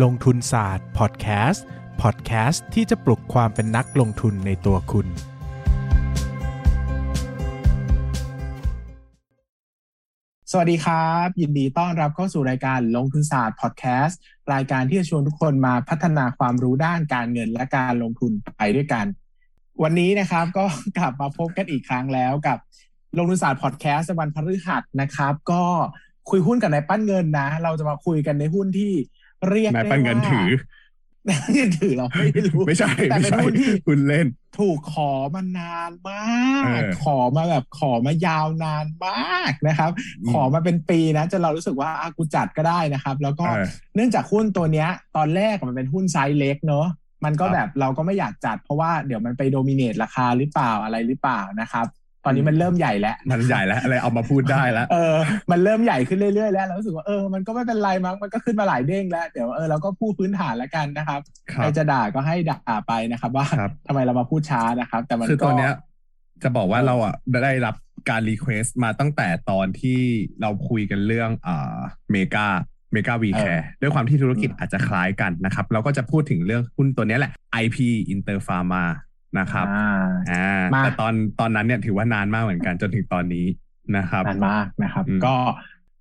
ลงทุนศาสตร์พอดแคสต์พอดแคสต์ที่จะปลุกความเป็นนักลงทุนในตัวคุณ สวัสดีครับ ยินดีต้อนรับเข้าสู่รายการลงทุนศาสตร์พอดแคสต์รายการที่จะชวนทุกคนมาพัฒนาความรู้ด้านการเงินและการลงทุนไปด้วยกัน วันนี้นะครับก็กลับมาพบกันอีกครั้งแล้วกับลงทุนศาสตร์พอดแคสต์วันพฤหัสนะครับ ก็คุยหุ้นกับนายปั้นเงินนะ เราจะมาคุยกันในหุ้นที่ เรียกนายได้ปั้นเงินว่าถือนายปั้นเงินถือเราไม่รู้ ไม่ใช่แต่ไม่เป็นใช่หุ้นที่คุณเล่น ถูกขอมานานมากเออขอมาแบบขอมายาวนานมากนะครับอืมขอมาเป็นปีนะจนเรารู้สึกว่าอะกูจัดก็ได้นะครับ แล้วก็เออเนื่องจากหุ้นตัวเนี้ย ตอนแรกมันเป็นหุ้นไซส์เล็กเนอะมันก็ครับแบบเราก็ไม่อยากจัดเพราะว่าเดี๋ยวมันไปโดมิเนตราคาหรือเปล่าอะไรหรือเปล่านะครับ ตอนนี้มันเริ่มใหญ่แล้ว มันใหญ่แล้วอะไรเอามาพูดได้แล้ว เออ มันเริ่มใหญ่ขึ้นเรื่อยๆแล้วเรารู้สึกว่าเออ มันก็ไม่เป็นไรมั้ง มันก็ขึ้นมาหลายเด้งแล้ว เดี๋ยวเออเราก็พูดพื้นฐานแล้วกันนะครับครัใครบจะด่าก็ให้ด่าไปนะครับ ว่าครับทำไมเรามาพูดช้านะครับ แต่มันคือก็ตัวเนี้ย จะบอกว่าเราอะได้รับการ request มาตั้งแต่ตอนที่เราคุยกันเรื่องอ่า Mega Mega We Care ด้วยความที่ธุรกิจอาจจะคล้ายกันนะครับ เราก็จะพูดถึงเรื่องหุ้นตัวเนี้ยแหละ IP Inter Pharma นะครับอ่าอ่ามาแต่ตอนตอนนั้นเนี่ยถือว่านานมากเหมือนกันจนถึงตอนนี้นะครับนานมากนะครับอืมก็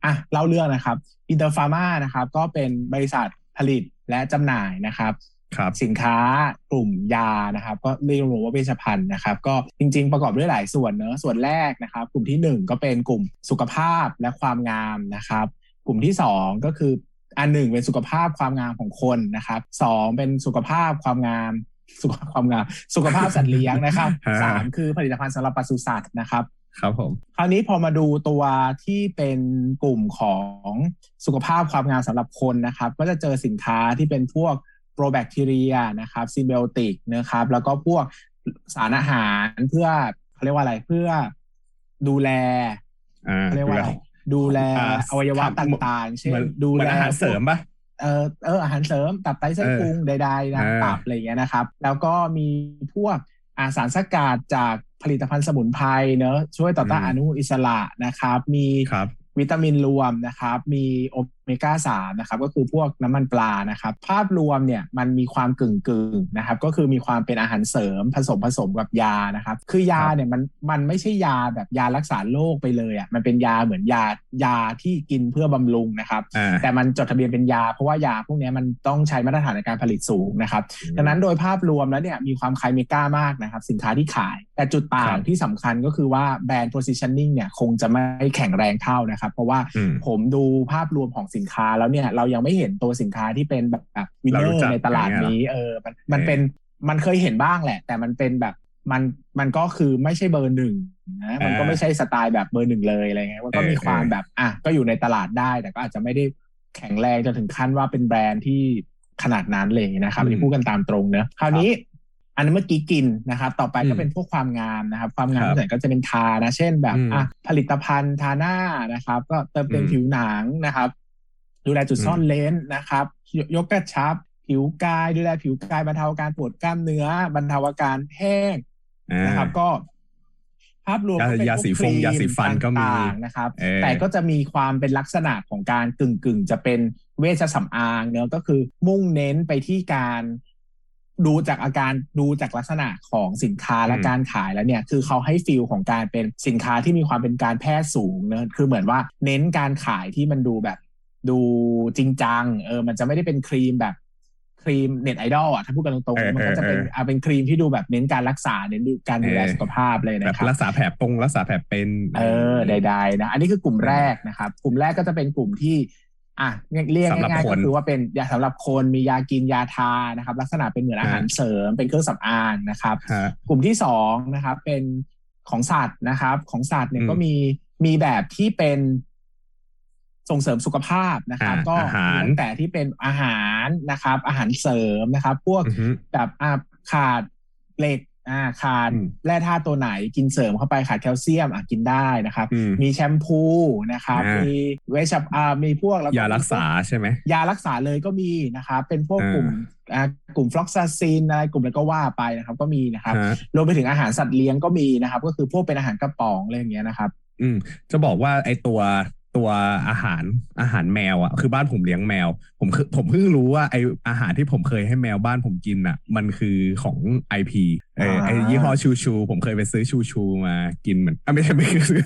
อะเล่าเรื่องนะครับ Inter Pharma นะครับ ก็เป็นบริษัทผลิตและจำหน่ายนะครับครับสินค้ากลุ่มยานะครับ ก็เรียกรวมว่าเวชภัณฑ์นะครับ ก็จริงๆ ประกอบด้วยหลายส่วนเนอะส่วนแรกนะครับ กลุ่มที่หนึ่งก็เป็นกลุ่มสุขภาพและความงามนะครับ กลุ่มที่สองก็คืออันหนึ่งเป็นสุขภาพความงามของคนนะครับสองเป็นสุขภาพความงาม สุขภาพความงามสุขภาพสัตว์เลี้ยงนะครับฮะสามคือผลิตภัณฑ์สำหรับปศุสัตว์นะครับครับผมคราวนี้พอมาดูตัวที่เป็นกลุ่มของสุขภาพความงามสำหรับคนนะครับ ก็จะเจอสินค้าที่เป็นพวกโปรแบคทีเรียนะครับซีเบลติกนะครับ แล้วก็พวกสารอาหารเพื่อเขาเรียกว่าอะไรเพื่อดูแลอ่าเขาเรียกว่าอะไรดูแลอ่าอวัยวะครับต่างๆ เช่เหมืนอนดูเหมือแลนอาหารเสริมปะ เออเอออาหารเสริมตับไตไส้เออพุงใดๆนะเออตับอะไรอย่างเงี้ยนะครับ แล้วก็มีพวกอาสารสกัดจากผลิตภัณฑ์สมุนไพรเนอะช่วยต่อต้านอืมอนุมูลอิสระนะครับ มีครับวิตามินรวมนะครับ มีโอเมก้าสามนะครับก็คือพวกน้ำมันปลานะครับภาพรวมเนี่ยมันมีความกึ่งกึ่งๆนะครับก็คือมีความเป็นอาหารเสริมผสมผสมกับยานะครับคือยาครับเนี่ยมันมันไม่ใช่ยาแบบยารักษาโรคไปเลยอะมันเป็นยาเหมือนยายาที่กินเพื่อบำรุงนะครับอ่าแต่มันจดทะเบียนเป็นยา เพราะว่ายาพวกเนี้ยมันต้องใช้มาตรฐานในการผลิตสูงนะครับดังนั้นโดยภาพรวมแล้วเนี่ยมีความคล้ายเมก้ามากนะครับสินค้าที่ขาย แต่จุดต่าครังบที่สำคัญก็คือว่าแบรนด์ positioning เนี่ยคงจะไม่แข็งแรงเท่านะครับเพราะว่าอืมผมดูภาพรวมของสินค้าแล้วเนี่ยเรายังไม่เห็นตัวสินค้าที่เป็นแบบแบบวินเนเราอรู้ร์จักในตลาดอย่างเงี้ยนี้เออมันมันเป็นมันเคยเห็นบ้างแหละ แต่มันเป็นแบบมันมันก็คือไม่ใช่เบอร์หนึ่งนะมันก็ไม่ใช่สไตล์แบบเบอร์หนึ่งเลยอะไรเงี้ยมันก็มีความแบบอะก็อยู่ในตลาดได้ แต่ก็อาจจะไม่ได้แข็งแรงจนถึงขั้นว่าเป็นแบรนด์ที่ขนาดนั้นเลยนะครับอันนี้พูดกันตามตรงเนอะคราวนี้อันนั้นเมื่อกี้กินนะครับต่อไปก็เป็นพวกความงามนะครับ ความงามครับส่วนใหญ่ก็จะเป็นทานะ เช่นแบบอืมอะผลิตภัณฑ์ทาหน้านะครับ ก็เติมเต็มอืมผิวหนังนะครับ ดูแลจุดอืมซ่อนเลนนะครับยยกกระชับ ผิวกาย ดูแลผิวกายบรรเทาอาการปวดกล้ามเนื้อบรรเทาอาการแห้งอ่านะครับ ก็ภาพรวมยาก็เป็นยาพวกสีฟงครียาสีฟันก็มีต่างๆนะครับเออแต่ก็จะมีความเป็นลักษณะของการกึ่งกึ่งๆจะเป็นเวชสำอางเนอะก็คือมุ่งเน้นไปที่การดูจากอาการดูจากลักษณะของสินค้าและอืมการขายแล้วเนี่ย คือเขาให้ฟิลของการเป็นสินค้าที่มีความเป็นการแพทย์สูงเนอะคือเหมือนว่าเน้นการขายที่มันดูแบบ ดูจริงจัง เออ มันจะไม่ได้เป็นครีมแบบครีมเน็ตไอดอลอะถ้าพูดกันตรงเออๆมันก็จะเป็นเออเอออะเป็นครีมที่ดูแบบเน้นการรักษาเน้นดูการดูแลเออสุขภาพเลยแบบนะครับรักษาแผลปงรักษาแผลเป็น เออใดๆนะอันนี้คือกลุ่มแรกนะครับ กลุ่มแรกก็จะเป็นกลุ่มที่ อะเรียกเรียกสำหรับง่ายๆคก็นคือว่าเป็นยาสำหรับคนมียากินยาทานะครับ ลักษณะเป็นเหมือนอาหารอ่าเสริมเป็นเครื่องสำอางนะครับฮะกลุ่มที่สองนะครับ เป็นของสัตว์นะครับ ของสัตว์เนี่ยอืมก็มีมีแบบที่เป็น ส่งเสริมสุขภาพนะครับอ่าก็อาหารมีตั้งแต่ที่เป็นอาหารนะครับ อาหารเสริมนะครับ พวกอือฮึแบบอะขาดเหล็กอ่าขาดอืมแร่ธาตุตัวไหนกินเสริมเข้าไปขาดแคลเซียมอะกินได้นะครับอืมมีแชมพูนะครับอ่ามีมีเวชอ่ามีพวกแล้วยารักษาใช่ไหมยารักษาเลยก็มีนะครับเป็นพวกอ่ากลุ่มอ่ากลุ่มฟลอกซาซินอะไรกลุ่มอะไรก็ว่าไปนะครับ ก็มีนะครับฮะรวมไปถึงอาหารสัตว์เลี้ยงก็มีนะครับ ก็คือพวกเป็นอาหารกระป๋องอะไรอย่างเงี้ยนะครับ อืมจะบอกว่าไอตัว ตัวอาหารอาหารแมวอะ คือบ้านผมเลี้ยงแมว ผมคือผมเพิ่งรู้ว่าไออาหารที่ผมเคยให้แมวบ้านผมกินอะ มันคือของไอพีเออไอยี่ห้อชูชู ผมเคยไปซื้อชูชูมากินเหมือนอะไม่ใช่ไม่ซื้อ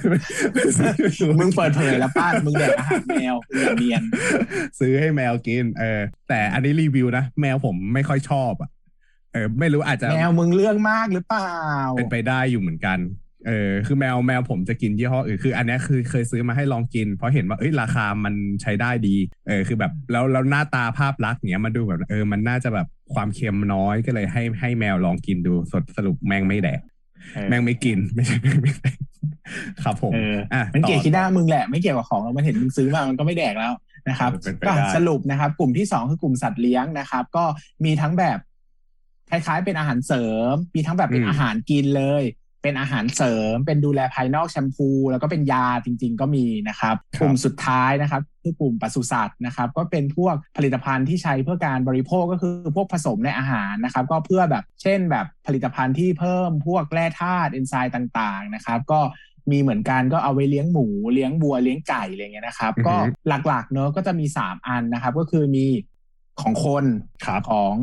ซื้อชูชูมึงเปิดเผยแล้วป้ามึงแดกอาหารแมวอย่าเนียนซื้อให้แมวกิน เออ แต่อันนี้รีวิวนะแมวผมไม่ค่อยชอบอะเออไม่รู้อาจจะแมวมึงเรื่องมากหรือเปล่า เป็นไปได้อยู่เหมือนกัน เออคือแมวแมวผมจะกินยี่ห้ออื่นคือ อันนี้คือเคยซื้อมาให้ลองกิน เพราะเห็นว่าเอ้ยราคามันใช้ได้ดี เออคือแบบแล้วแล้วหน้าตาภาพลักษณ์เนี้ยมันดูแบบเออมันน่าจะแบบความเค็มน้อยก็เลยให้ให้แมวลองกินดูสดสรุปแมงไม่แดกแมงไม่กินไม่ใช่แมงไม่แดกครับผมอะมันเกี่ยวกับด้ามึงแหละไม่เกี่ยวกับของเรามันเห็นมึงซื้อมามันก็ไม่แดกแล้วนะครับก็สรุปนะครับ กลุ่มที่สองคือกลุ่มสัตว์เลี้ยงนะครับ ก็มีทั้งแบบคล้ายๆเป็นอาหารเสริม มีทั้งแบบเป็นอาหารกินเลย เป็นอาหารเสริม เป็นดูแลภายนอกแชมพู แล้วก็เป็นยาจริง ๆ ก็มีนะครับกลุ่มสุดท้ายนะครับคือกลุ่มปศุสัตว์นะครับ ก็เป็นพวกผลิตภัณฑ์ที่ใช้เพื่อการบริโภคก็คือพวกผสมในอาหารนะครับ ก็เพื่อแบบเช่นแบบผลิตภัณฑ์ที่เพิ่มพวกแร่ธาตุเอนไซม์ต่างๆนะครับ ก็มีเหมือนกันก็เอาไว้เลี้ยงหมูเลี้ยงบัวเลี้ยงไก่อะไรเงี้ยนะครับ ก็หลักๆเนอะก็จะมี 3 อันนะครับ ก็คือมี ของคนของ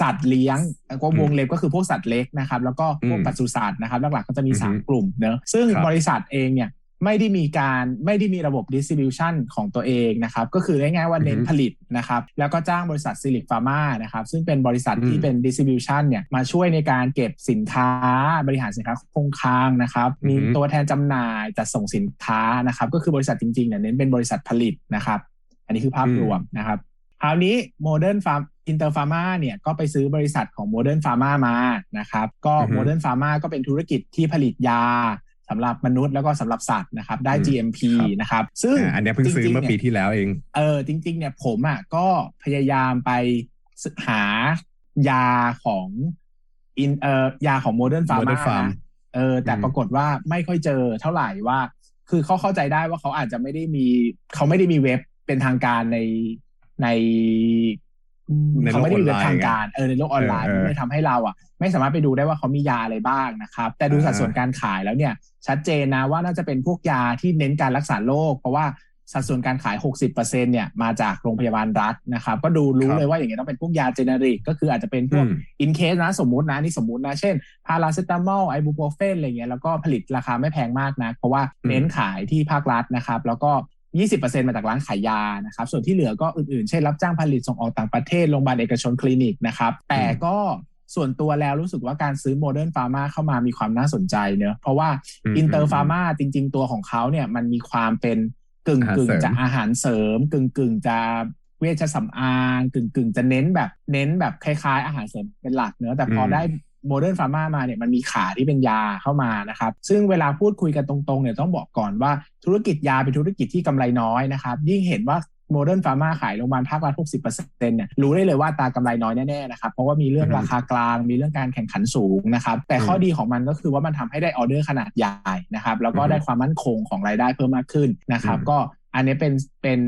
สัตว์เลี้ยงแล้วก็วงเล็บก็คือพวกสัตว์เล็กนะครับ แล้วก็พวกปศุสัตว์นะครับหลักๆก็จะมีสามกลุ่มเนอะซึ่งบริษัทเองเนี่ยไม่ได้มีการไม่ได้มีระบบ distribution ของตัวเองนะครับ ก็คือง่ายๆว่าเน้นผลิตนะครับ แล้วก็จ้างบริษัทซิลิคฟาร์มานะครับ ซึ่งเป็นบริษัทที่เป็น distribution เนี่ยมาช่วยในการเก็บสินค้าบริหารสินค้าคงค้างนะครับ มีตัวแทนจำหน่ายจัดส่งสินค้านะครับ ก็คือบริษัทจริงๆเนี่ยเน้นเป็นบริษัทผลิตนะครับ อันนี้คือภาพรวมนะครับ คราวนี้ Modern Pharm Inter Pharma เนี่ยก็ไปซื้อบริษัทของ Modern Pharma มานะครับ ก็ Modern Pharma ก็เป็นธุรกิจที่ผลิตยาสำหรับมนุษย์แล้วก็สำหรับสัตว์นะครับได้ GMP นะครับ ซึ่งอันนี้เพิ่งซื้อเมื่อปีที่แล้วเอง เออจริง ๆ เนี่ยผมอะก็พยายามไปหายาของอินเอ่อยาของ Modern Pharmาเออแต่ปรากฏว่าไม่ค่อยเจอเท่าไหร่ว่า คือเขาเข้าใจได้ว่าเขาอาจจะไม่ได้มีเขาไม่ได้มีเว็บเป็นทางการใน ในเขาไม่ได้มีเว็บทางการเออในโลกออนไลน์มันเลยทำให้เราอะ ไม่สามารถไปดูได้ว่าเขามียาอะไรบ้างนะครับ แต่ดูสัดส่วนการขายแล้วเนี่ย ชัดเจนนะว่าน่าจะเป็นพวกยาที่เน้นการรักษาโรคเพราะว่าสัดส่วนการขาย 60%เนี่ย มาจากโรงพยาบาลรัฐนะครับ ก็ดูรู้เลยว่าอย่างเงี้ยต้องเป็นพวกยาเจเนริก ก็คืออาจจะเป็นพวกin case นะ สมมุตินะ นี่สมมุตินะ เช่น พาราเซตามอลไอบูโปรเฟนอะไรเงี้ยแล้วก็ผลิตราคาไม่แพงมากนะ เพราะว่าเน้นขายที่ภาครัฐนะครับ แล้วก็ 20%มาจากร้านขายยานะครับ ส่วนที่เหลือก็อื่นๆ เช่นรับจ้างผลิตส่งออกต่างประเทศโรงพยาบาลเอกชนคลินิกนะครับ แต่ก็ส่วนตัวแล้วรู้สึกว่าการซื้อ Modern Pharma เข้ามามีความน่าสนใจเนอะเพราะว่า Inter Pharma จริง ๆ ตัวของเขาเนี่ยมันมีความเป็นกึ่งกึ่งจะอาหารเสริม กึ่งกึ่งจะเวชสำอางกึ่งกึ่งจะเน้นแบบเน้นแบบคล้ายๆ อาหารเสริมเป็นหลักเนอะแต่พอได้ Modern Pharma มาเนี่ยมันมีขาที่เป็นยาเข้ามานะครับ ซึ่งเวลาพูดคุยกันตรงๆเนี่ยต้องบอกก่อนว่าธุรกิจยาเป็นธุรกิจที่กำไรน้อยนะครับ ยิ่งเห็นว่า Modern Pharma ขายโรงพยาบาลภาครัฐ60%เนี่ยรู้ได้เลยว่าตากำไรน้อยแน่ๆนะครับ เพราะว่ามีเรื่องราคากลาง มีเรื่องการแข่งขันสูงนะครับ แต่ข้อดีของมันก็คือว่ามันทำให้ได้ออเดอร์ขนาดใหญ่นะครับ แล้วก็ได้ความมั่นคงของรายได้เพิ่มมากขึ้นนะครับ ก็อันนี้เป็นเป็น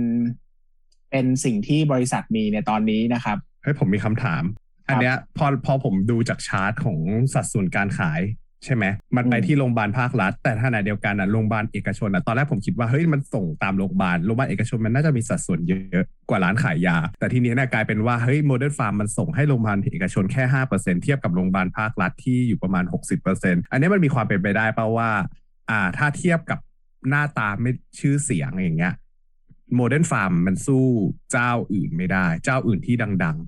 เป็นสิ่งที่บริษัทมีในตอนนี้นะครับให้ผมมีคำถาม อันเนี้ยพอพอผมดูจากชาร์ตของสัดส่วนการขายใช่ไหม มันไปที่โรงพยาบาลภาครัฐ แต่ขณะเดียวกันอะโรงพยาบาลเอกชนอะตอนแรกผมคิดว่าเฮ้ยมันส่งตามโรงพยาบาล โรงพยาบาลเอกชนมันน่าจะมีสัดส่วนเยอะกว่าร้านขายยา แต่ทีนี้เนี่ยกลายเป็นว่าเฮ้ยโมเดิร์นฟาร์มมันส่งให้โรงพยาบาลเอกชนแค่ห้าเปอร์เซ็นเทียบกับโรงพยาบาลภาครัฐที่อยู่ประมาณหกสิบเปอร์เซ็นอันนี้มันมีความเป็นไปได้เปล่าว่า อ่า ถ้าเทียบกับหน้าตาไม่ชื่อเสียงอย่างเงี้ย Modern Pharm มันสู้เจ้าอื่นไม่ได้ เจ้าอื่นที่ดัง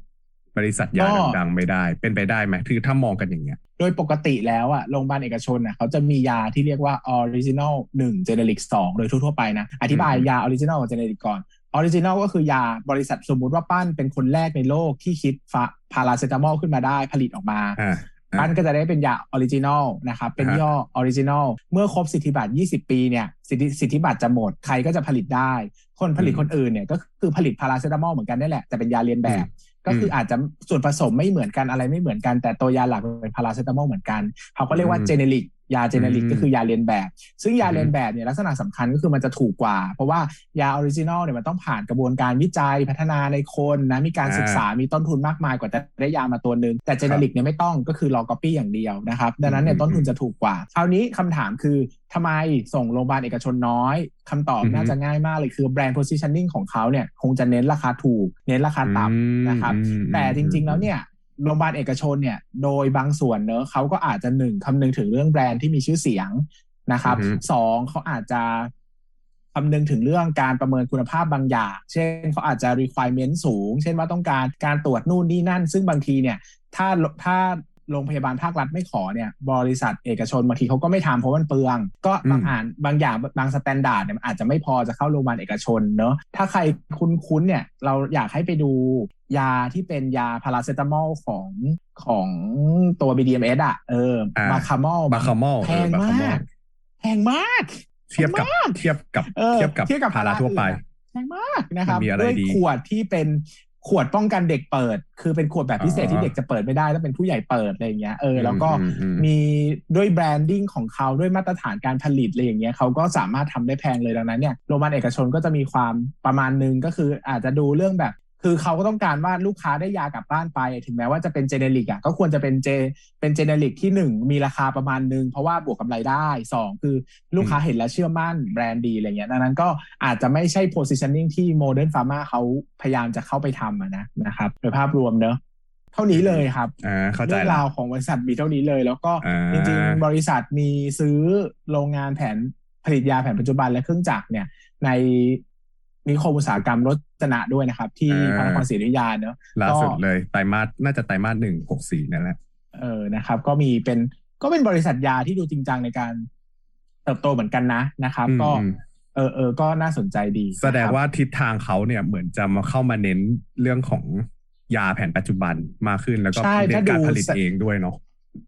บริษัทยาดังๆไม่ได้ เป็นไปได้ไหมคือถ้ามองกันอย่างเงี้ย โดยปกติแล้วอะโรงพยาบาลเอกชนอะเขาจะมียาที่เรียกว่า original หนึ่ง generic สองโดยทั่วๆไปนะ อธิบายยา original กับ generic ก่อน original ก็คือยาบริษัทสมมุติว่าปั้นเป็นคนแรกในโลกที่คิดฟาพาราเซตามอลขึ้นมาได้ผลิตออกมาปั้นก็จะได้เป็นยา original นะครับ เป็นยา original เมื่อครบสิทธิบัตร 20 ปีเนี่ยสิทธิบัตรจะหมด ใครก็จะผลิตได้ คนผลิตคนอื่นเนี่ยก็คือผลิตพาราเซตามอลเหมือนกันนี่แหละแต่เป็นยาเลียนแบบ ก็คืออาจจะส่วนผสมไม่เหมือนกันอะไรไม่เหมือนกันแต่ตัวยาหลักเป็นพาราเซตามอลเหมือนกัน เขาก็เรียกว่า generic ยา generic ก็คือยาเลียนแบบ ซึ่งยาเลียนแบบเนี่ยลักษณะสำคัญก็คือมันจะถูกกว่า เพราะว่ายา original เนี่ยมันต้องผ่านกระบวนการวิจัยพัฒนาในคนนะมีการศึกษามีต้นทุนมากมายกว่าจะได้ยามาตัวหนึ่งแต่ generic เนี่ยไม่ต้องก็คือรอก๊อปปี้อย่างเดียวนะครับดังนั้นเนี่ยต้นทุนจะถูกกว่าคราวนี้คำถามคือทำไมส่งโรงพยาบาลเอกชนน้อยคำตอบน่าจะง่ายมากเลยคือแบรนด์ positioning ของเขาเนี่ยคงจะเน้นราคาถูก เน้นราคาต่ำนะครับ แต่จริงๆแล้วเนี่ย โรงพยาบาลเอกชนเนี่ย โดยบางส่วนเนอะเขาก็อาจจะหนึ่งคำนึงถึงเรื่องแบรนด์ที่มีชื่อเสียงนะครับสองเขาอาจจะคำนึงถึงเรื่องการประเมินคุณภาพบางอย่าง เช่นเขาอาจจะ requirement สูง เช่นว่าต้องการการตรวจนู่นนี่นั่น ซึ่งบางทีเนี่ย ถ้าถ้า โรงพยาบาลภาครัฐไม่ขอเนี่ย บริษัทเอกชนบางทีเขาก็ไม่ทำเพราะมันเปลือง ก็บางอันบางอย่างบาง standard เนี่ยอาจจะไม่พอจะเข้าโรงพยาบาลเอกชนเนอะถ้าใครคุ้นๆเนี่ยเราอยากให้ไปดูยาที่เป็นยาพาราเซตามอลของของตัว BDMS อะเออบาคามอลบาคามอลแพงมากแพงมาก เทียบกับเทียบกับเทียบกับพาราทั่วไปแพงมากนะครับด้วยขวดที่เป็น ขวดป้องกันเด็กเปิด คือเป็นขวดแบบพิเศษที่เด็กจะเปิดไม่ได้ต้องเป็นผู้ใหญ่เปิดอะไรเงี้ยเออแล้วก็มีด้วยแบรนดิ้งของเขาด้วยมาตรฐานการผลิตอะไรอย่างเงี้ยเขาก็สามารถทำได้แพงเลยดังนั้นเนี่ยโรงพยาบาลเอกชนก็จะมีความประมาณนึงก็คืออาจจะดูเรื่องแบบ คือเขาก็ต้องการว่าลูกค้าได้ยากลับบ้านไป ถึงแม้ว่าจะเป็นเจเนริกอะก็ควรจะเป็นเจเป็นเจเนริกที่1มีราคาประมาณนึง เพราะว่าบวกกำไรได้2คือลูกค้าเห็นแล้วเชื่อมั่นแบรนด์ดีอะไรเงี้ยดังนั้นก็อาจจะไม่ใช่ positioning ที่ modern pharma เขาพยายามจะเข้าไปทำนะนะครับโดยภาพรวมเนอะเท่านี้เลยครับเรื่องราวของบริษัทมีเท่านี้เลย แล้วก็จริงๆ บริษัทมีซื้อโรงงานแผนผลิตยาแผนปัจจุบันและเครื่องจักรเนี่ยใน นิคมอุตสาหกรรมรจนะด้วยนะครับ ที่พระนครศรีอยุธยาเนอะล่าสุดเลยไตรมาสน่าจะไตรมาสหนึ่งหกสี่นั่นแหละเออนะครับ ก็มีเป็นก็เป็นบริษัทยาที่ดูจริงจังในการเติบโตเหมือนกันนะนะครับ ก็ เออเออก็น่าสนใจดี แสดงว่าทิศทางเขาเนี่ยเหมือนจะมาเข้ามาเน้นเรื่องของยาแผนปัจจุบันมากขึ้นแล้วก็เน้นการผลิตเองด้วยเนาะ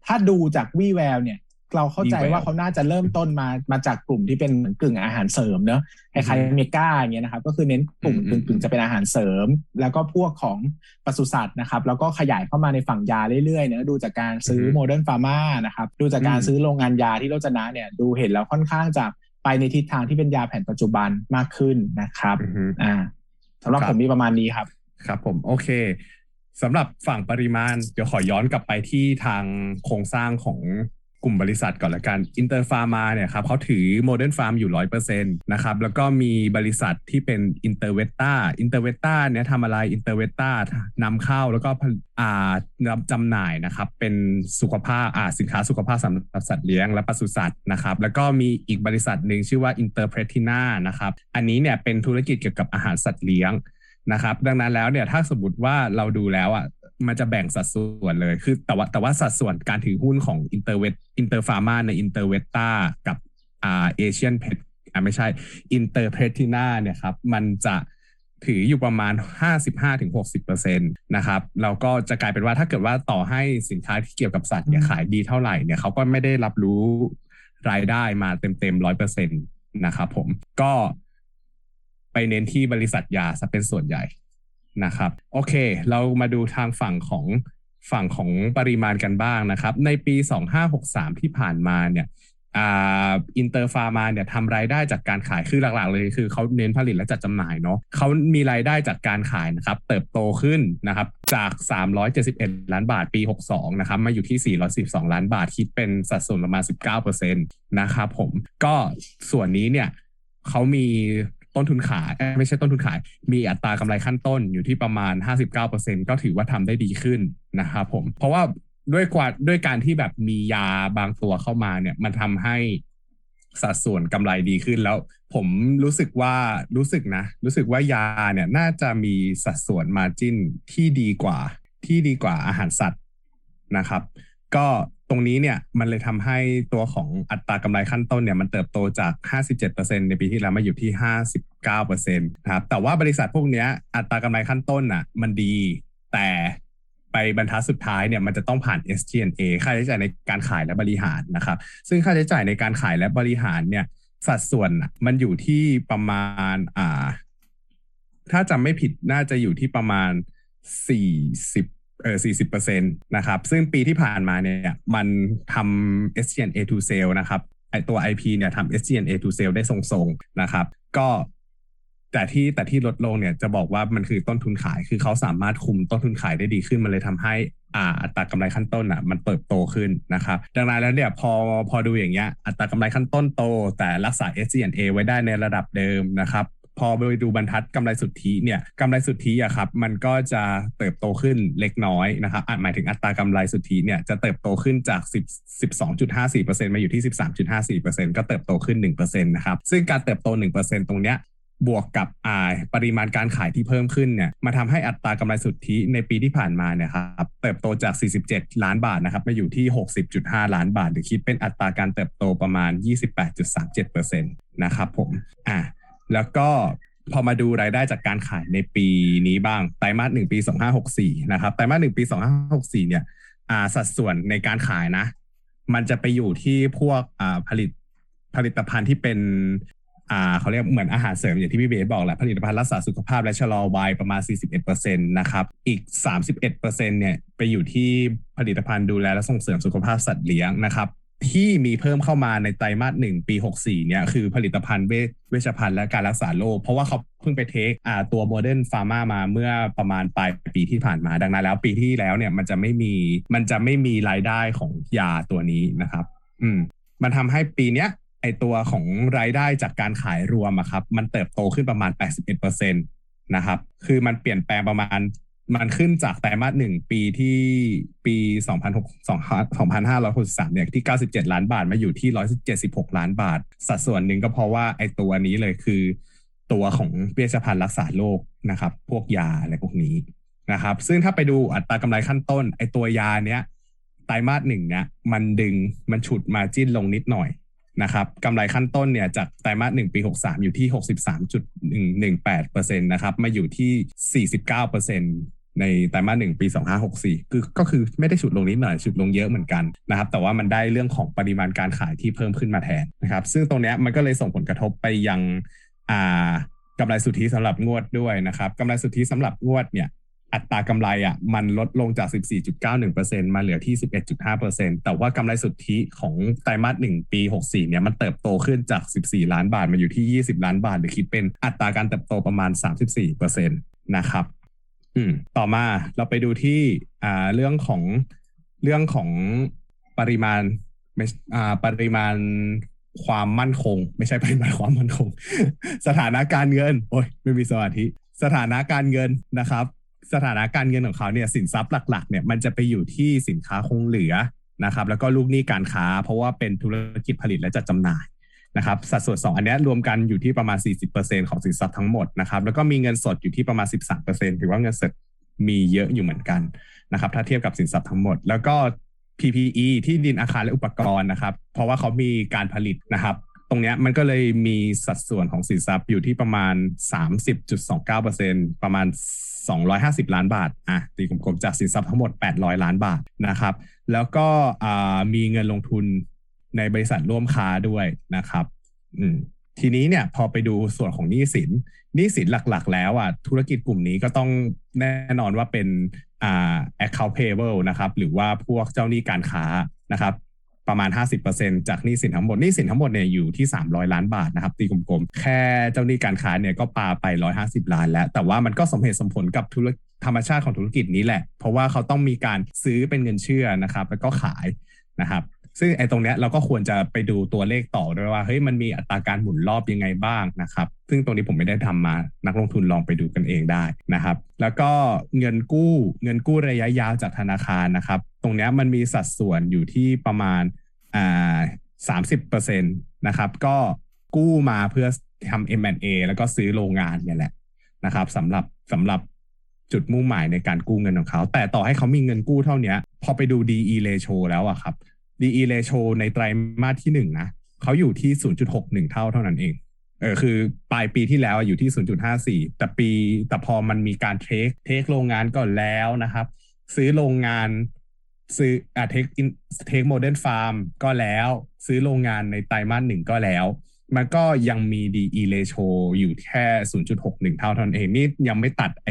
ถ้าดูจากวี่แววเนี่ย เราเข้าใจว่าเขาน่าจะเริ่มต้นมามาจากกลุ่มที่เป็นเหมือนกึ่งอาหารเสริมเนอะคล้ายๆ Mega อย่างเงี้ยนะครับ ก็คือเน้นกลุ่มกึ่งๆจะเป็นอาหารเสริม แล้วก็พวกของปศุสัตว์นะครับ แล้วก็ขยายเข้ามาในฝั่งยาเรื่อยๆเนอะดูจากการซื้อ Modern Pharmaนะครับดูจากการซื้อโรงงานยาที่โรจนะเนี่ยดูเห็นแล้วค่อนข้างจะไปในทิศทางที่เป็นยาแผนปัจจุบันมากขึ้นนะครับอ่าสำหรับผมมีประมาณนี้ครับ ครับ ผมโอเคสำหรับฝั่งปริมาณ เดี๋ยวขอย้อนกลับไปที่ทางโครงสร้างของ กลุ่มบริษัทก่อนละกัน Inter Pharma เนี่ยครับเขาถือ Modern Pharm อยู่ร้อยเปอร์เซ็นต์นะครับแล้วก็มีบริษัทที่เป็น Inter Vetta Inter Vetta เนี่ยทำอะไร Inter Vettaนำเข้าแล้วก็อ่าจำหน่ายนะครับเป็นสุขภาพอ่าสินค้าสุขภาพสำหรับสัตว์เลี้ยงและปศุสัตว์นะครับแล้วก็มีอีกบริษัทหนึ่งชื่อว่า Inter Petrina นะครับอันนี้เนี่ยเป็นธุรกิจเกี่ยวกับอาหารสัตว์เลี้ยงนะครับดังนั้นแล้วเนี่ยถ้าสมมติว่าเราดูแล้วอะ มันจะแบ่งสัดส่วนเลย คือแต่ว่าแต่ว่าสัดส่วนการถือหุ้นของ Inter Vet Inter Pharma ใน Inter Vetta กับอ่าเอเชียนเพชอ่าไม่ใช่ Inter Petrina เนี่ยครับ มันจะถืออยู่ประมาณ 55-60%นะครับแล้วก็จะกลายเป็นว่าถ้าเกิดว่าต่อให้สินค้าที่เกี่ยวกับสัตว์เนี่ยขายดีเท่าไหร่เนี่ยเขาก็ไม่ได้รับรู้รายได้มาเต็มๆร้อยเปอร์เซ็นต์นะครับผมก็ไปเน้นที่บริษัทยาซะเป็นส่วนใหญ่ นะครับโอเค เรามาดูทางฝั่งของฝั่งของปริมาณกันบ้างนะครับ ในปี 2563 ที่ผ่านมาเนี่ยอินเตอร์ฟาร์มาเนี่ยทำรายได้จากการขายคือหลักๆ เลยคือเขาเน้นผลิตและจัดจำหน่ายเนาะเขามีรายได้จากการขายนะครับ เติบโตขึ้นนะครับจาก 371 ล้านบาทปี 62 นะครับ มาอยู่ที่ 412 ล้านบาทคิดเป็นสัดส่วนประมาณ 19%นะครับผมก็ส่วนนี้เนี่ยเขามี ต้นทุนขายไม่ใช่ต้นทุนขาย มีอัตรากำไรขั้นต้นอยู่ที่ประมาณ 59%ก็ถือว่าทำได้ดีขึ้นนะครับผม เพราะว่าด้วยกว่าด้วยการที่แบบมียาบางตัวเข้ามาเนี่ย มันทำให้สัดส่วนกำไรดีขึ้นแล้ว ผมรู้สึกว่ารู้สึกนะ รู้สึกว่ายาเนี่ยน่าจะมีสัดส่วนมาจิ้นที่ดีกว่า ที่ดีกว่าอาหารสัตว์นะครับ ก็ ตรงนี้เนี่ยมันเลยทำให้ตัวของอัตรากำไรขั้นต้นเนี่ยมันเติบโตจาก 57%ในปีที่แล้วมาอยู่ที่ 59%นะครับแต่ว่าบริษัทพวกนี้อัตรากำไรขั้นต้นอะมันดีแต่ไปบรรทัดสุดท้ายเนี่ยมันจะต้องผ่าน SG&A ค่าใช้จ่ายในการขายและบริหารนะครับ ซึ่งค่าใช้จ่ายในการขายและบริหารเนี่ยสัดส่วนมันอยู่ที่ประมาณอ่า ถ้าจำไม่ผิดน่าจะอยู่ที่ประมาณ40 เออ40%นตนะครับ ซึ่งปีที่ผ่านมาเนี่ยมันทำ SGNA to sale นะครับไอตัว IP เนี่ยทำ SGNA to sale ได้ทรงๆนะครับ ก็แต่ที่แต่ที่ลดลงเนี่ยจะบอกว่ามันคือต้นทุนขายคือเขาสามารถคุมต้นทุนขายได้ดีขึ้น มันเลยทำให้อัตรากำไรขั้นต้นอะมันเติบโตขึ้นนะครับดังนั้นแล้วเนี่ยพอพอดูอย่างเงี้ยอัตรากำไรขั้นต้นโต แต่รักษา SGNA ไว้ได้ในระดับเดิมนะครับ พอไปดูบรรทัดกำไรสุทธิเนี่ยกำไรสุทธิอะครับมันก็จะเติบโตขึ้นเล็กน้อยนะครับอาจหมายถึงอัตรากำไรสุทธิเนี่ยจะเติบโตขึ้นจาก 10 12.54%มาอยู่ที่ 13.54%ก็เติบโตขึ้น1%นะครับซึ่งการเติบโต 1%ตรงเนี้ยบวกกับอ่าปริมาณการขายที่เพิ่มขึ้นเนี่ยมาทำให้อัตรากำไรสุทธิในปีที่ผ่านมาเนี่ยครับเติบโตจาก 47 ล้านบาทนะครับมาอยู่ที่ 60.5 ล้านบาท หรือคิดเป็นอัตราการเติบโตประมาณ 28.37%นะครับผมอ่า แล้วก็พอมาดูรายได้จากการขายในปีนี้บ้าง ไตรมาสหนึ่งปี2564นะครับ ไตรมาสหนึ่งปี2564เนี่ยอ่าสัดส่วนในการขายนะ มันจะไปอยู่ที่พวกอ่าผลิตผลิตภัณฑ์ที่เป็นอ่าเขาเรียกเหมือนอาหารเสริมอย่างที่พี่เบสบอกแหละผลิตภัณฑ์รักษาสุขภาพและชะลอวัยประมาณ 41%นะครับอีก 31%เนี่ยไปอยู่ที่ผลิตภัณฑ์ดูแลและส่งเสริมสุขภาพสัตว์เลี้ยงนะครับ ที่มีเพิ่มเข้ามาในไตรมาสหนึ่งปี64เนี่ยคือผลิตภัณฑ์เวชภัณฑ์และการรักษาโรคเพราะว่าเขาเพิ่งไปเทคตัวโมเดิร์นฟาร์มามาเมื่อประมาณปลายปีที่ผ่านมาดังนั้นแล้วปีที่แล้วเนี่ยมันจะไม่มีมันจะไม่มีรายได้ของยาตัวนี้นะครับ อืม มันทำให้ปีเนี้ยไอตัวของรายได้จากการขายรวมอะครับ มันเติบโตขึ้นประมาณ 81%นะครับ คือมันเปลี่ยนแปลงประมาณ มันขึ้นจากไตรมาสหนึ่งปีที่ปี2563เนี่ยที่97ล้านบาทมาอยู่ที่176ล้านบาท สัดส่วนหนึ่งก็เพราะว่าไอ้ตัวนี้เลยคือ ตัวของเวชภัณฑ์รักษาโรคนะครับ พวกยาอะไรพวกนี้นะครับ ซึ่งถ้าไปดูอัตรากำไรขั้นต้น ไอ้ตัวยาเนี้ยไตรมาสหนึ่งเนี้ยมันดึงมันฉุดมาจิ้นลงนิดหน่อยนะครับกำไรขั้นต้นเนี่ยจากไตรมาสหนึ่งปี 63 อยู่ที่ 63.118%นะครับมาอยู่ที่ 49% ในไตรมาสหนึ่งปี 2564 คือก็คือไม่ได้ฉุดลงนิดหน่อยฉุดลงเยอะเหมือนกันนะครับ แต่ว่ามันได้เรื่องของปริมาณการขายที่เพิ่มขึ้นมาแทนนะครับ ซึ่งตรงนี้มันก็เลยส่งผลกระทบไปยังอ่ากำไรสุทธิสำหรับงวดด้วยนะครับกำไรสุทธิสำหรับงวดเนี่ยอัตรากำไรอะมันลดลงจาก 14.91%มาเหลือที่ 11.5%แต่ว่ากำไรสุทธิของไตรมาส1ปี 64 เนี่ยมันเติบโตขึ้นจาก 14 ล้านบาทมาอยู่ที่ 20 ล้านบาท หรือคิดเป็นอัตราการเติบโตประมาณ 34%นะครับ อืม ต่อมาเราไปดูที่อ่าเรื่องของเรื่องของปริมาณอ่าปริมาณความมั่นคง ไม่ใช่ปริมาณความมั่นคง สถานะการเงินโอ้ยไม่มีสมาธิสถานะการเงินนะครับ สถานะการเงินของเขาเนี่ยสินทรัพย์หลัก ๆ เนี่ยมันจะไปอยู่ที่สินค้าคงเหลือนะครับ แล้วก็ลูกหนี้การค้า เพราะว่าเป็นธุรกิจผลิตและจัดจำหน่าย นะครับสัดส่วน 2 อันนี้รวมกันอยู่ที่ประมาณ 40%ของสินทรัพย์ทั้งหมดนะครับแล้วก็มีเงินสดอยู่ที่ประมาณ 13%ถือว่าเงินสดมีเยอะอยู่เหมือนกันนะครับถ้าเทียบกับสินทรัพย์ทั้งหมด แล้วก็ PPE ที่ดินอาคารและอุปกรณ์นะครับ เพราะว่าเขามีการผลิตนะครับตรงนี้มันก็เลยมีสัดส่วนของสินทรัพย์อยู่ที่ประมาณ 30.29%ประมาณ 250 ล้านบาท อะ ตีกลมๆ จากสินทรัพย์ทั้งหมด 800 ล้านบาทนะครับ แล้วก็มีเงินลงทุน ในบริษัทร่วมค้าด้วยนะครับอืมทีนี้เนี่ยพอไปดูส่วนของหนี้สินหนี้สินหลักๆ แล้วอะธุรกิจกลุ่มนี้ก็ต้องแน่นอนว่าเป็นอ่า account payable นะครับ หรือว่าพวกเจ้าหนี้การค้านะครับ ประมาณ 50%จากหนี้สินทั้งหมดหนี้สินทั้งหมดเนี่ยอยู่ที่ 300 ล้านบาทนะครับ ตีกลมๆ แค่เจ้าหนี้การค้าเนี่ยก็ปาไป 150 ล้านแล้ว แต่ว่ามันก็สมเหตุสมผลกับธุรธรรมชาติของธุรกิจนี้แหละ เพราะว่าเขาต้องมีการซื้อเป็นเงินเชื่อนะครับ แล้วก็ขายนะครับ ซึ่งไอ้ตรงเนี้ยเราก็ควรจะไปดูตัวเลขต่อด้วยว่าเฮ้ยมันมีอัตราการหมุนรอบยังไงบ้างนะครับ ซึ่งตรงนี้ผมไม่ได้ทำมานักลงทุนลองไปดูกันเองได้นะครับ แล้วก็เงินกู้เงินกู้ระยะยาวจากธนาคารนะครับ ตรงเนี้ยมันมีสัดส่วนอยู่ที่ประมาณอ่าสามสิบเปอร์เซ็นตนะครับ ก็กู้มาเพื่อทำ M&A แล้วก็ซื้อโรงงานเนี่ยแหละนะครับสำหรับสำหรับจุดมุ่งหมายในการกู้เงินของเขา แต่ต่อให้เขามีเงินกู้เท่านี้พอไปดู DE ratio แล้วอะครับ DE ratio ในไตรมาสที่หนึ่งนะเขาอยู่ที่ 0.61 เท่าเท่านั้นเอง เออคือปลายปีที่แล้วอยู่ที่ 0.54 แต่ปีแต่พอมันมีการ take take โรงงานก่อนแล้วนะครับ ซื้อโรงงานซื้ออ่า take take โมเดิร์นฟาร์มาก็แล้ว ซื้อโรงงานในไตรมาสหนึ่งก็แล้ว มันก็ยังมี DE ratio อยู่แค่ 0.61 เท่าเท่านั้นเองนี่ยังไม่ตัดไอ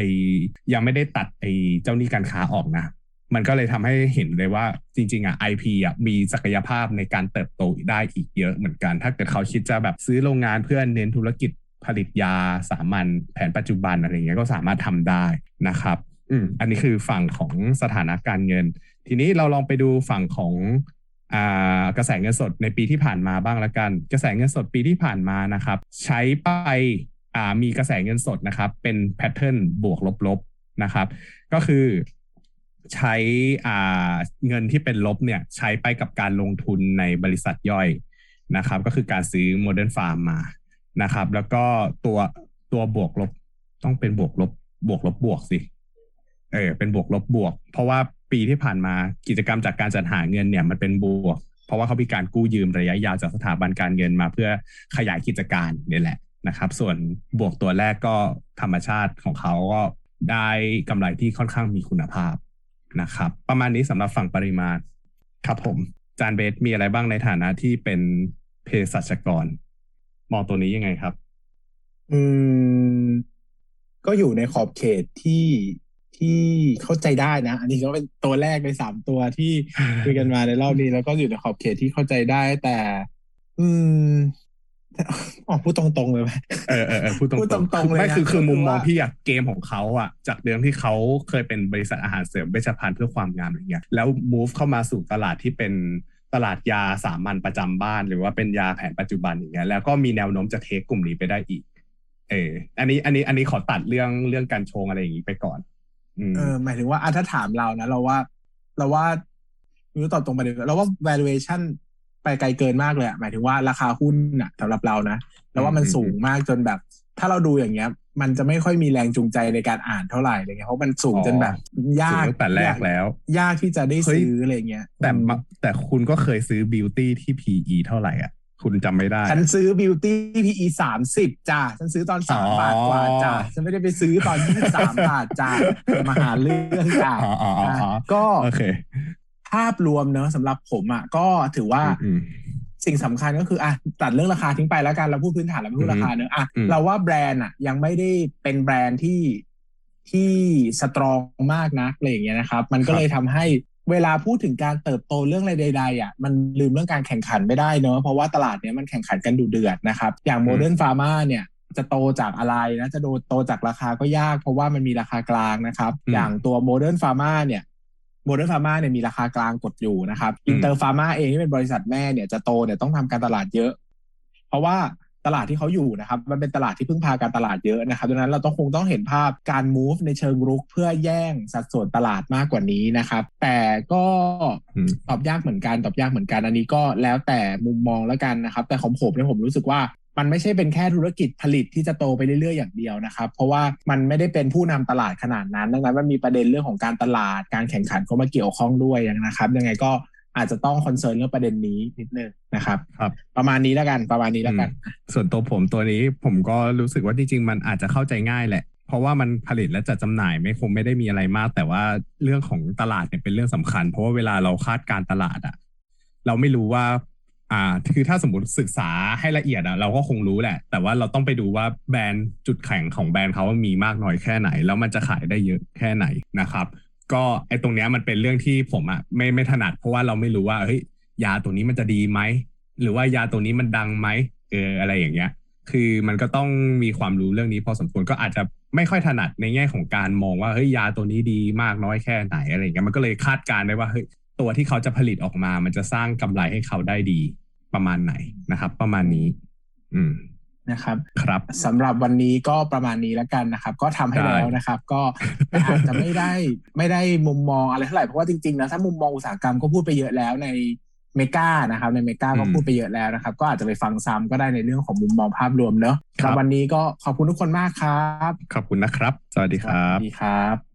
ยังไม่ได้ตัดไอเจ้าหนี้การค้าออกนะ มันก็เลยทำให้เห็นเลยว่าจริง ๆ อะ IP อะมีศักยภาพในการเติบโตได้อีกเยอะเหมือนกัน ถ้าเกิดเขาคิดจะแบบซื้อโรงงานเพื่อเน้นธุรกิจผลิตยาสามัญแผนปัจจุบันอะไรเงี้ยก็สามารถทำได้นะครับ อืมอันนี้คือฝั่งของสถานะการเงิน ทีนี้เราลองไปดูฝั่งของอ่ากระแสเงินสดในปีที่ผ่านมาบ้างละกัน กระแสเงินสดปีที่ผ่านมานะครับ ใช้ไปอ่ามีกระแสเงินสดนะครับ เป็นแพทเทิร์นบวกลบๆนะครับ ก็คือ ใช้อ่าเงินที่เป็นลบเนี่ยใช้ไปกับการลงทุนในบริษัทย่อยนะครับ ก็คือการซื้อโมเดิร์นฟาร์มามานะครับ แล้วก็ตัวตัวบวกลบต้องเป็นบวกลบบวกลบบวกสิเออเป็นบวกลบบวก เพราะว่าปีที่ผ่านมากิจกรรมจากการจัดหาเงินเนี่ยมันเป็นบวก เพราะว่าเขามีการกู้ยืมระยะยาวจากสถาบันการเงินมาเพื่อขยายกิจการนี่แหละนะครับ ส่วนบวกตัวแรกก็ธรรมชาติของเขาก็ได้กำไรที่ค่อนข้างมีคุณภาพ นะครับ ประมาณนี้สำหรับฝั่งปริมาณครับผม จานเบสมีอะไรบ้างในฐานะที่เป็นเภสัชกร มองตัวนี้ยังไงครับ อืม ก็อยู่ในขอบเขตที่ที่เข้าใจได้นะ อันนี้ก็เป็นตัวแรกในสามตัวที่คุยกันมาในรอบนี้ แล้วก็อยู่ในขอบเขตที่เข้าใจได้แต่ อืม อ๋อพูดตรงๆเลยไหมเออเออเออพูดตรงพูดตรงๆเลยนะไม่คือคือก็คือมุมมองว่าพี่อะเกมของเขาอะจากเดิมที่เขาเคยเป็นบริษัทอาหารเสริมเวชภัณฑ์เพื่อความงามอะไรเงี้ยแล้ว move เข้ามาสู่ตลาดที่เป็นตลาดยาสามัญประจำบ้าน หรือว่าเป็นยาแผนปัจจุบันอย่างเงี้ยแล้วก็มีแนวโน้มจะเทคกลุ่มนี้ไปได้อีก เออ อันนี้อันนี้อันนี้ขอตัดเรื่องเรื่องการโชงอะไรอย่างงี้ไปก่อนอืมเออหมายถึงว่าอะถ้าถามเรานะเราว่า เราว่าไม่รู้ตอบตรงประเด็นเราว่า valuation ไปไกลเกินมากเลยอะหมายถึงว่าราคาหุ้นอะสำหรับเรานะแล้วว่ามันอืมสูงมากจนแบบ ถ้าเราดูอย่างเงี้ย มันจะไม่ค่อยมีแรงจูงใจในการอ่านเท่าไหร่อะไรเงี้ยเพราะมันสูงจนแบบ ยาสูงกตั้งแต่แรกแล้ว ยากที่จะได้เฮ้ยซื้ออะไรเงี้ยแต่อืมมาแต่คุณก็เคยซื้อ beauty ที่ PE เท่าไหร่อะคุณจำไม่ได้ ฉันซื้อ beauty PE สามสิบจ้า ฉันซื้อตอนสามอ๋อบาทกว่าจ้า ฉันไม่ได้ไปซื้อตอนยี่สามบาทจ้ามาหาเรื่องจ้าอ๋ออ๋ออ๋ออ๋อก็โอเคภาพรวมเนอะสำหรับผมอะก็ถือว่าอืมสิ่งสำคัญก็คืออะตัดเรื่องราคาทิ้งไปแล้วกันเราพูดพื้นฐานเราไม่พูดราคาเนอะอะอืมเราว่าแบรนด์อะ ยังไม่ได้เป็นแบรนด์ที่ที่ strong มากนักอะไรอย่างเงี้ยนะครับ มันก็เลยทำให้เวลาพูดถึงการเติบโตเรื่องอะไรใดๆอะมันลืมเรื่องการแข่งขันไม่ได้เนอะเพราะว่าตลาดเนี้ยมันแข่งขันกันดุเดือดนะครับ อย่างโมเดิร์นฟาร์มาเนี่ยจะโตจากอะไรนะจะโดโตจากราคาก็ยาก เพราะว่ามันมีราคากลางนะครับอืมอย่างตัวโมเดิร์นฟาร์มาเนี่ย โมเดิร์นฟาร์มาเนี่ยมีราคากลางกดอยู่นะครับอืมอินเตอร์ฟาร์มาเองที่เป็นบริษัทแม่เนี่ยจะโตเนี่ยต้องทำการตลาดเยอะ เพราะว่าตลาดที่เขาอยู่นะครับ มันเป็นตลาดที่พึ่งพาการตลาดเยอะนะครับดังนั้นเราต้องคงต้องเห็นภาพการ move ในเชิงรุกเพื่อแย่งสัดส่วนตลาดมากกว่านี้นะครับ แต่ก็อืมตอบยากเหมือนกันตอบยากเหมือนกันอันนี้ก็แล้วแต่มุมมองแล้วกันนะครับ แต่ของผมเนี่ยผมรู้สึกว่า มันไม่ใช่เป็นแค่ธุรกิจผลิตที่จะโตไปเรื่อยๆอย่างเดียวนะครับ เพราะว่ามันไม่ได้เป็นผู้นำตลาดขนาดนั้นดังนั้นมันมีประเด็นเรื่องของการตลาดการแข่งขันเข้ามาเกี่ยวข้องด้วยนะครับ ยังไงก็อาจจะต้องคอนเซิร์นเรื่องประเด็นนี้นิดนึงนะครับครับ ประมาณนี้แล้วกันประมาณนี้แล้วกัน ส่วนตัวผมตัวนี้ผมก็รู้สึกว่าจริงๆ มันอาจจะเข้าใจง่ายแหละ เพราะว่ามันผลิตและจัดจำหน่ายไม่คงไม่ได้มีอะไรมาก แต่ว่าเรื่องของตลาดเนี่ยเป็นเรื่องสำคัญ เพราะว่าเวลาเราคาดการตลาดอะเราไม่รู้ว่า อ่าคือถ้าสมมติศึกษาให้ละเอียดอะเราก็คงรู้แหละ แต่ว่าเราต้องไปดูว่าแบรนด์จุดแข็งของแบรนด์เขามีมากน้อยแค่ไหน แล้วมันจะขายได้เยอะแค่ไหนนะครับ ก็ไอ้ตรงเนี้ยมันเป็นเรื่องที่ผมอะไม่ไม่ถนัด เพราะว่าเราไม่รู้ว่าเฮ้ยยาตัวนี้มันจะดีไหมหรือว่ายาตัวนี้มันดังไหมเอออะไรอย่างเงี้ย คือมันก็ต้องมีความรู้เรื่องนี้พอสมควรก็อาจจะไม่ค่อยถนัดในแง่ของการมองว่าเฮ้ยยาตัวนี้ดีมากน้อยแค่ไหนอะไรอย่างเงี้ยมันก็เลยคาดการณ์ได้ว่าเฮ้ย ตัวที่เขาจะผลิตออกมา มันจะสร้างกำไรให้เขาได้ดีประมาณไหนนะครับ ประมาณนี้ อืมนะครับครับสำหรับวันนี้ก็ประมาณนี้แล้วกันนะครับ ก็ทำให้ได้แล้วนะครับ ก็อาจจะไม่ได้ไม่ได้มุมมองอะไรเท่าไหร่เพราะว่าจริงๆนะถ้ามุมมองอุตสาหกรรมก็พูดไปเยอะแล้วในเมกานะครับ ในเมกาก็พูดไปเยอะแล้วนะครับ ก็อาจจะไปฟังซ้ำก็ได้ในเรื่องของมุมมองภาพรวมเนอะสำหรับวันนี้ก็ขอบคุณทุกคนมากครับ ขอบคุณนะครับ สวัสดีครัสบวัสดีครับ